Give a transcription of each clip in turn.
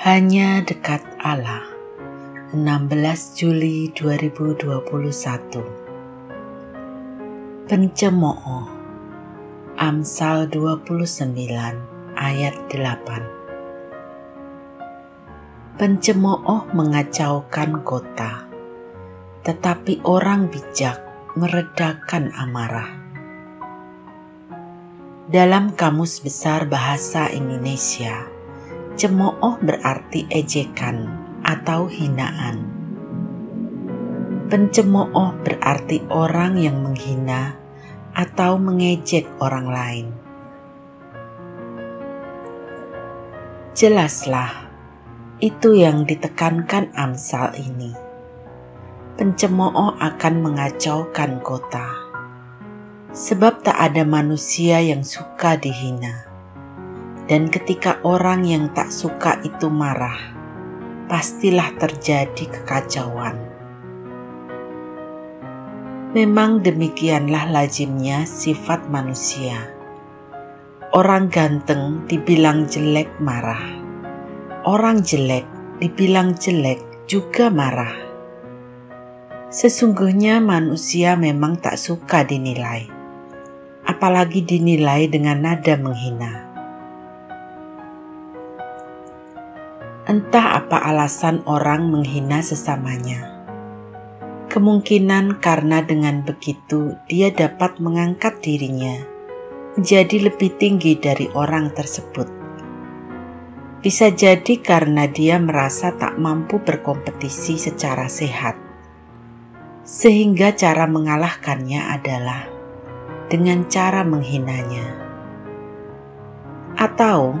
Hanya dekat Allah. 16 Juli 2021 Pencemooh. Amsal 29 ayat 8 Pencemooh mengacaukan kota. Tetapi orang bijak meredakan amarah. Dalam Kamus Besar Bahasa Indonesia Cemooh berarti ejekan atau hinaan. Pencemooh berarti orang yang menghina atau mengejek orang lain. Jelaslah, itu yang ditekankan Amsal ini. Pencemooh akan mengacaukan kota, sebab tak ada manusia yang suka dihina dan ketika orang yang tak suka itu marah, pastilah terjadi kekacauan. Memang demikianlah lazimnya sifat manusia. Orang ganteng dibilang jelek marah. Orang jelek dibilang jelek juga marah. Sesungguhnya manusia memang tak suka dinilai, apalagi dinilai dengan nada menghina. Entah apa alasan orang menghina sesamanya. Kemungkinan karena dengan begitu dia dapat mengangkat dirinya menjadi lebih tinggi dari orang tersebut. Bisa jadi karena dia merasa tak mampu berkompetisi secara sehat, sehingga cara mengalahkannya adalah dengan cara menghinanya, atau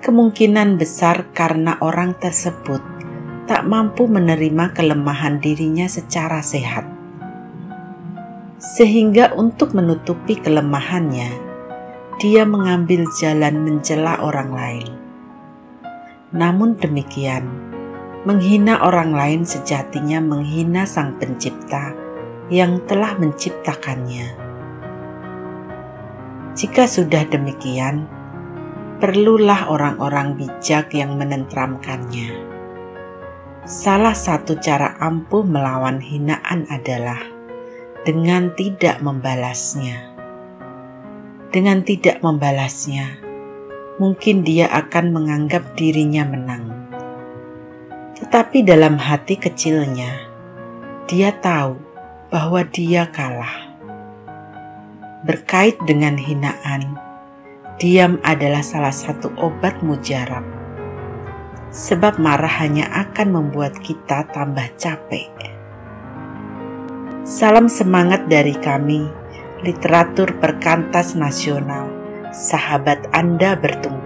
kemungkinan besar karena orang tersebut tak mampu menerima kelemahan dirinya secara sehat. Sehingga untuk menutupi kelemahannya, dia mengambil jalan mencela orang lain. Namun demikian, menghina orang lain sejatinya menghina Sang Pencipta yang telah menciptakannya. Jika sudah demikian, perlulah orang-orang bijak yang menentramkannya. Salah satu cara ampuh melawan hinaan adalah dengan tidak membalasnya. Dengan tidak membalasnya, mungkin dia akan menganggap dirinya menang. Tetapi dalam hati kecilnya, dia tahu bahwa dia kalah. Berkait dengan hinaan, Diam adalah salah satu obat mujarab. Sebab marah hanya akan membuat kita tambah capek. Salam semangat dari kami, literatur perkantas nasional. Sahabat Anda bertumbuh